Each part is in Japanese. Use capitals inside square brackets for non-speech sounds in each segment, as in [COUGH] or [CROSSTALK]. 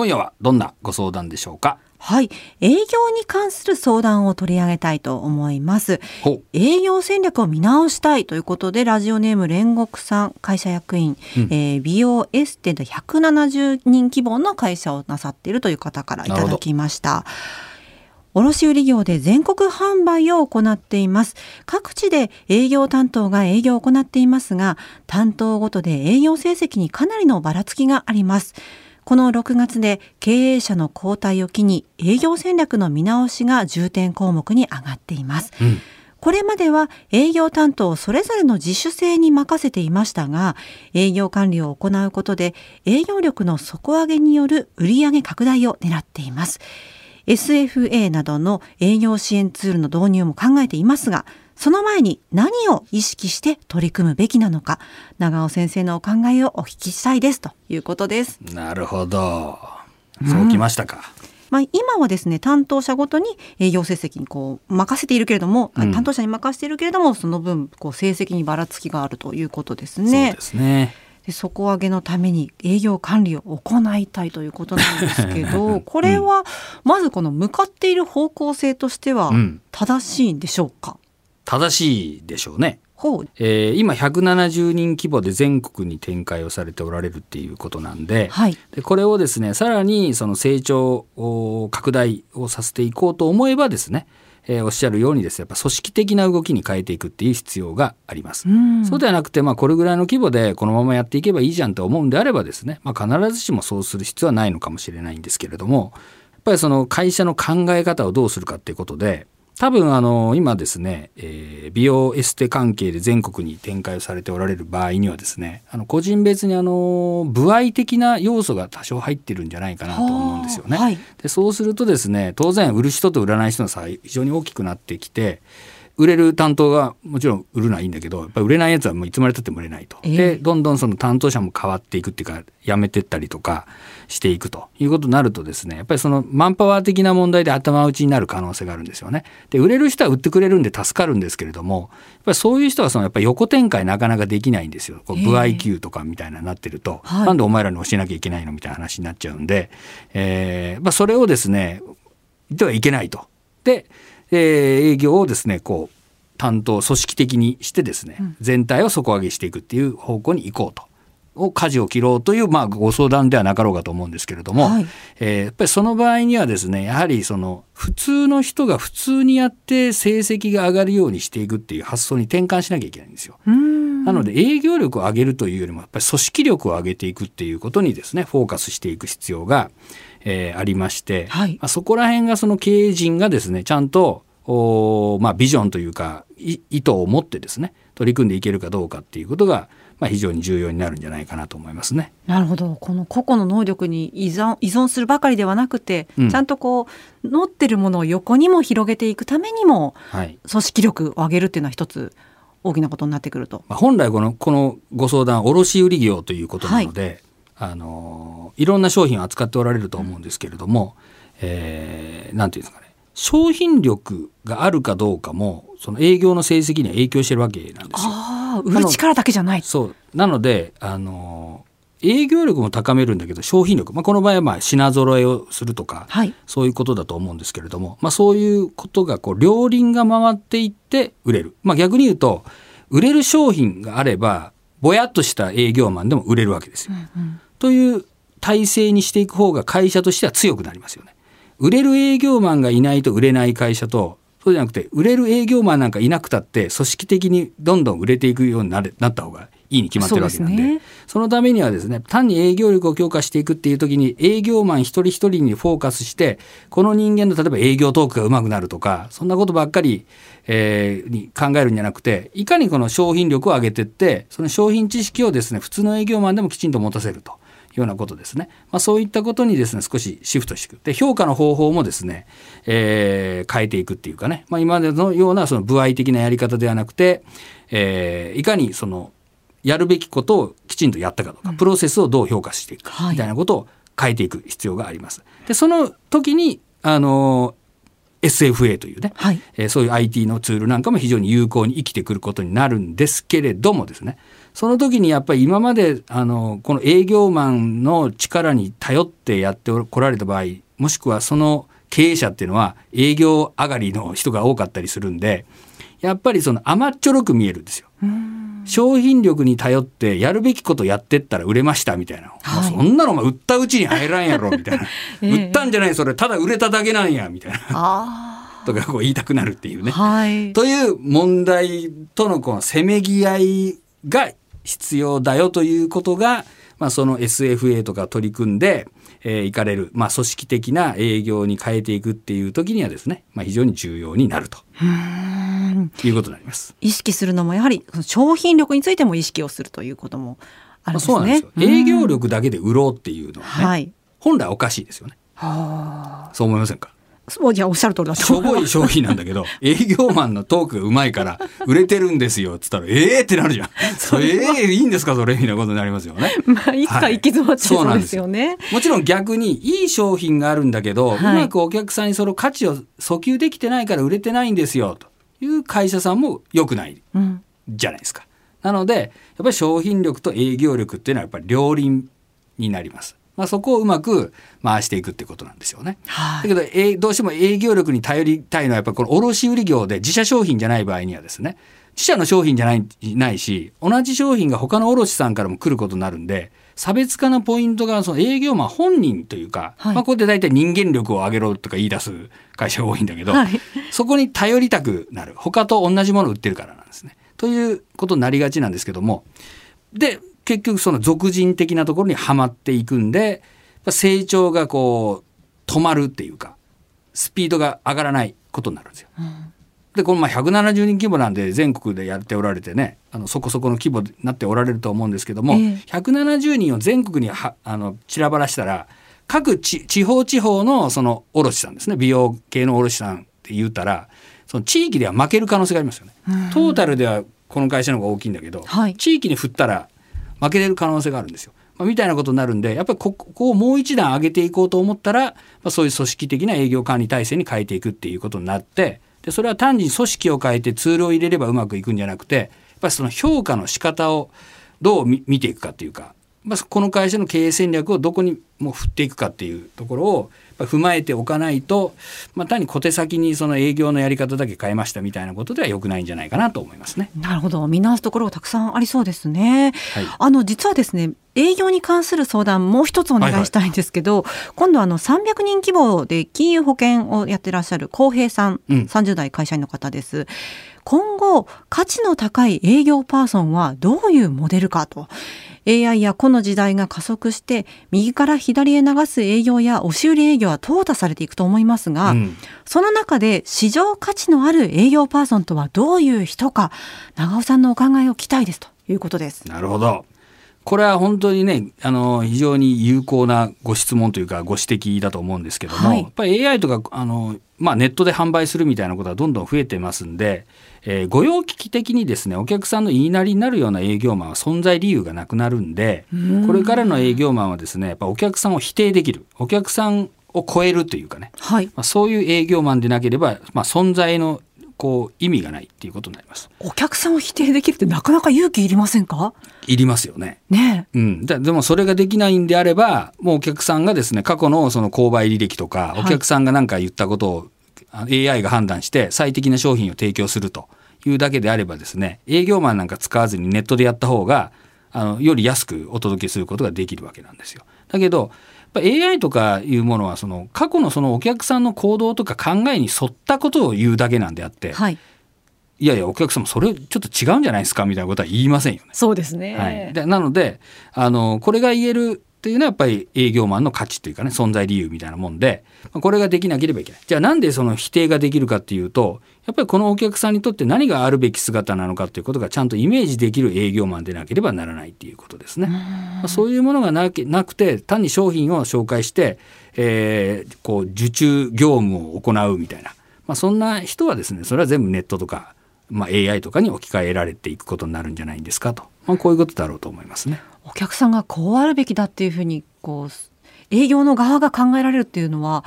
今夜はどんなご相談でしょうか？はい。営業に関する相談を取り上げたいと思います。営業戦略を見直したいということで、ラジオネーム煉獄さん、会社役員、うんえー美容エステで170人規模の会社をなさっているという方からいただきました。卸売業で全国販売を行っています。各地で営業担当が営業を行っていますが、担当ごとで営業成績にかなりのばらつきがあります。この6月で経営者の交代を機に営業戦略の見直しが重点項目に上がっています。うんこれまでは営業担当をそれぞれの自主性に任せていましたが、営業管理を行うことで営業力の底上げによる売上拡大を狙っています。SFA などの営業支援ツールの導入も考えていますが、その前に何を意識して取り組むべきなのか、長尾先生のお考えをお聞きしたいですということです。なるほど。そうきましたか、まあ、今はですね担当者ごとに営業成績にこう任せているけれども、うん。担当者に任せているけれどもその分こう成績にばらつきがあるということですそうねで。すね。で底上げのために営業管理を行いたいということなんですけどこれはまずこの向かっている方向性としてはうん。正しいんでしょうか、正しいでしょうね。ほう。えー今170人規模で全国に展開をされておられるっていうことなんで,、はい。でこれをですねさらにその成長を拡大をさせていこうと思えばですね、えーおっしゃるようにですねやっぱ組織的な動きに変えていくっていう必要があります。うん。そうではなくて、まあ、これぐらいの規模でこのままやっていけばいいじゃんと思うんであればですね、まあ、必ずしもそうする必要はないのかもしれないんですけれどもやっぱりその会社の考え方をどうするかっていうことで多分あの今ですね、えー美容エステ関係で全国に展開をされておられる場合にはですねあの個人別にあの部合的な要素が多少入ってるんじゃないかなと思うんですよね。はいでそうするとですね当然売る人と売らない人の差は非常に大きくなってきて売れる担当がもちろん売るのはいいんだけどやっぱり売れないやつはもういつまでたっても売れないと。ええでどんどんその担当者も変わっていくっていうか辞めてったりとかしていくということになるとですねやっぱりそのマンパワー的な問題で頭打ちになる可能性があるんですよね。で売れる人は売ってくれるんで助かるんですけれどもやっぱりそういう人はそのやっぱり横展開なかなかできないんですよ。こうええ部合給とかみたいなになってると、はいなんでお前らに教えなきゃいけないのみたいな話になっちゃうんで、えーまあ、それをですね言ってはいけないと。で、えー営業をですねこう担当組織的にしてですね、うん全体を底上げしていくっていう方向に行こうと。を舵を切ろうという、まあ、ご相談ではなかろうかと思うんですけれども、はいえーやっぱりその場合にはですねやはりその普通の人が普通にやって成績が上がるようにしていくっていう発想に転換しなきゃいけないんですよ。うんなので営業力を上げるというよりもやっぱり組織力を上げていくっていうことにですねフォーカスしていく必要が、えーありまして、はいまあ、そこら辺がその経営陣がですねちゃんとまあ、ビジョンというかい意図を持ってですね取り組んでいけるかどうかっていうことが、まあ、非常に重要になるんじゃないかなと思いますね。なるほど。この個々の能力に依存依存するばかりではなくて、うん。ちゃんとこう持ってるものを横にも広げていくためにもはい。組織力を上げるっていうのは一つ大きなことになってくると。まあ、本来このこのご相談卸売業ということなので、あのいろんな商品を扱っておられると思うんですけれども、えーなんていうんですかね商品力があるかどうかもその営業の成績には影響してるわけなんですよ。ああ売る力だけじゃない。そうなのであの営業力も高めるんだけど商品力、まあ、この場合はまあ品揃えをするとか、はい。そういうことだと思うんですけれども、まあ、そういうことがこう両輪が回っていって売れる、まあ、逆に言うと売れる商品があればぼやっとした営業マンでも売れるわけですよ。うんという体制にしていく方が会社としては強くなりますよね。売れる営業マンがいないと売れない会社とそうじゃなくて売れる営業マンなんかいなくたって組織的にどんどん売れていくようになれなった方がいいに決まってるわけなんでねそのためにはですね単に営業力を強化していくっていう時に営業マン一人一人にフォーカスしてこの人間の例えば営業トークが上手くなるとかそんなことばっかり、えーに考えるんじゃなくていかにこの商品力を上げていってその商品知識をですね普通の営業マンでもきちんと持たせると。ようなことですね、まあ、そういったことにですね少しシフトしていく。で評価の方法もですね、えー変えていくっていうかね、まあ、今までのようなその部合的なやり方ではなくて、えーいかにそのやるべきことをきちんとやったかとか、プロセスをどう評価していくかはい。みたいなことを変えていく必要があります。でその時にあの SFA というね、はいえーそういう IT のツールなんかも非常に有効に生きてくることになるんですけれどもですねその時にやっぱり今まであのこの営業マンの力に頼ってやってこられた場合もしくはその経営者っていうのは営業上がりの人が多かったりするんでやっぱりその甘っちょろく見えるんですよ。商品力に頼ってやるべきことやってったら売れましたみたいな、はいそんなのお前売ったうちに入らんやろみたいな、[LAUGHS] ええ売ったんじゃないそれただ売れただけなんやみたいな [LAUGHS] あとかこう言いたくなるっていうねあ。。はい。という問題とのこのせめぎ合いが必要だよということが、まあ、その SFA とか取り組んで、えーいかれる、まあ、組織的な営業に変えていくっていう時にはですね、まあ、非常に重要になるとうんいうことになります。意識するのもやはり商品力についても意識をするということもあるんですね。そうなんですよ。営業力だけで売ろうっていうのはね、はい。本来おかしいですよね。はあ。そう思いませんか？そうじゃあおっしゃる通りだとしょぼい商品なんだけど、[LAUGHS] 営業マンのトークがうまいから、売れてるんですよ、つったら、ええー、ってなるじゃん。それ、ええー、いいんですか、それ、みたいなことになりますよね。[LAUGHS] まあいつか行き詰まっちゃいそうですよね。もちろん逆に、いい商品があるんだけど、はいうまくお客さんにその価値を訴求できてないから売れてないんですよ、という会社さんも良くないうん。じゃないですか。なので、やっぱり商品力と営業力っていうのはやっぱり両輪になります。まあ、そこをうまく回していくってことなんですよね。はい。だけど、えーどうしても営業力に頼りたいのはやっぱりこの卸売業で自社商品じゃない場合にはですね自社の商品じゃないないし同じ商品が他の卸さんからも来ることになるんで差別化のポイントがその営業マン本人というか、はいまあ、ここで大体人間力を上げろとか言い出す会社が多いんだけど、はい。そこに頼りたくなる他と同じものを売ってるからなんですね。ということになりがちなんですけどもで結局その俗人的なところにはまっていくんで成長がこう止まるっていうかスピードが上がらないことになるんですよ。でこのまあ170人規模なんで全国でやっておられてねあのそこそこの規模になっておられると思うんですけども、ええ170人を全国にはあの散らばらしたら各地地方地方のその卸さんですね美容系の卸さんって言ったらその地域では負ける可能性がありますよね。トータルではこの会社の方が大きいんだけど、はい地域に振ったら負けれる可能性があるんですよ。まあ、みたいなことになるんでやっぱりここをもう一段上げていこうと思ったら、まあ、そういう組織的な営業管理体制に変えていくっていうことになってでそれは単に組織を変えてツールを入れればうまくいくんじゃなくてやっぱりその評価の仕方をどう見ていくかっていうか、まあ、この会社の経営戦略をどこにもう振っていくかっていうところを踏まえておかないと、まあ、単に小手先にその営業のやり方だけ変えましたみたいなことでは良くないんじゃないかなと思いますね。なるほど。見直すところがたくさんありそうですね。はいあの、実はですね、営業に関する相談もう一つお願いしたいんですけど、今度あの300人規模で金融保険をやってらっしゃる浩平さん、うん30代会社員の方です。今後、価値の高い営業パーソンはどういうモデルかと。AI やこの時代が加速して、右から左へ流す営業や押し売り営業は淘汰されていくと思いますが、うんその中で市場価値のある営業パーソンとはどういう人か、長尾さんのお考えを聞きたいですということです。なるほど。これは本当にね、あの、非常に有効なご質問というかご指摘だと思うんですけども、はいやっぱり AI とか、あの、まあネットで販売するみたいなことはどんどん増えてますんで、えー御用聞き的にですね、お客さんの言いなりになるような営業マンは存在理由がなくなるんで、これからの営業マンはですね、やっぱお客さんを否定できる、お客さんを超えるというかね、はい。まあ、そういう営業マンでなければ、まあ、存在のこう意味がないっていうことになります。お客さんを否定できるってなかなか勇気いりませんか？いりますよね。ねうん、だでもそれができないんであればもうお客さんがですね過去のその購買履歴とかはいお客さんが何か言ったことを、あ AI が判断して最適な商品を提供するというだけであればですね営業マンなんか使わずにネットでやった方があのより安くお届けすることができるわけなんですよ。だけどやっぱ AI とかいうものはその過去のそのお客さんの行動とか考えに沿ったことを言うだけなんであって、え。はい。いやいやお客様それちょっと違うんじゃないですかみたいなことは言いませんよね。そうですね。はい、でなのであのこれが言えるっていうのはやっぱり営業マンの価値というかね存在理由みたいなもんでまあこれができなければいけないじゃあなんでその否定ができるかっていうとやっぱりこのお客さんにとって何があるべき姿なのかということがちゃんとイメージできる営業マンでなければならないっていうことですね。まあそういうものがなくて単に商品を紹介して、えーこう受注業務を行うみたいな、まあ、そんな人はですねそれは全部ネットとか、まあ、AI とかに置き換えられていくことになるんじゃないんですかと、まあ、こういうことだろうと思いますね。お客さんがこうあるべきだっていうふうにこう営業の側が考えられるっていうのは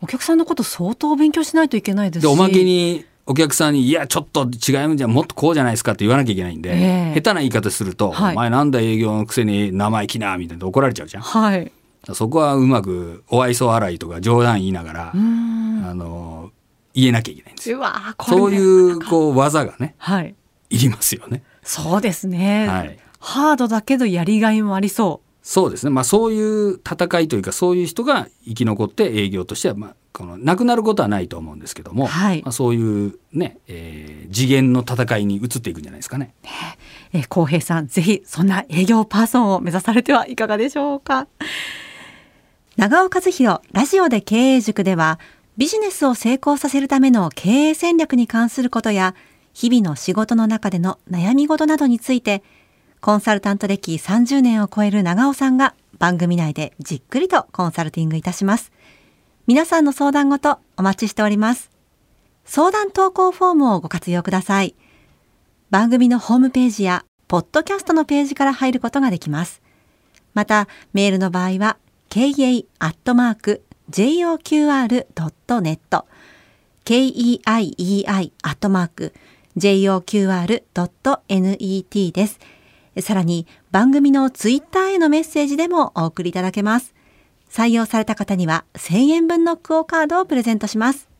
お客さんのこと相当勉強しないといけないですし。でおまけにお客さんに「いやちょっと違うんじゃんもっとこうじゃないですか」って言わなきゃいけないんで、ええ。下手な言い方すると「はい。お前なんだ営業のくせに生意気な」みたいな怒られちゃうじゃん。はい。そこはうまくお愛想笑いとか冗談言いながら、あの言えなきゃいけないんですよ。うそういうこう技がねはい。いりますよね。そうですね、はいハードだけどやりがいもありそそうですね。まあそういう戦いというかそういう人が生き残って営業としてはまあこのなくなることはないと思うんですけども、はいまあ、そういうね、えー次元の戦いに移っていくんじゃないですかね。うえー浩平さんぜひそんな営業パーソンを目指されてはいかがでしょうか長尾和弘ラジオで経営塾ではビジネスを成功させるための経営戦略に関することや日々の仕事の中での悩み事などについてコンサルタント歴30年を超える長尾さんが番組内でじっくりとコンサルティングいたします。皆さんの相談ごとお待ちしております。相談投稿フォームをご活用ください。番組のホームページやポッドキャストのページから入ることができます。またメールの場合は kei.joqr.net kei.joqr.net です。さらに番組のツイッターへのメッセージでもお送りいただけます。採用された方には1000円分のクオカードをプレゼントします。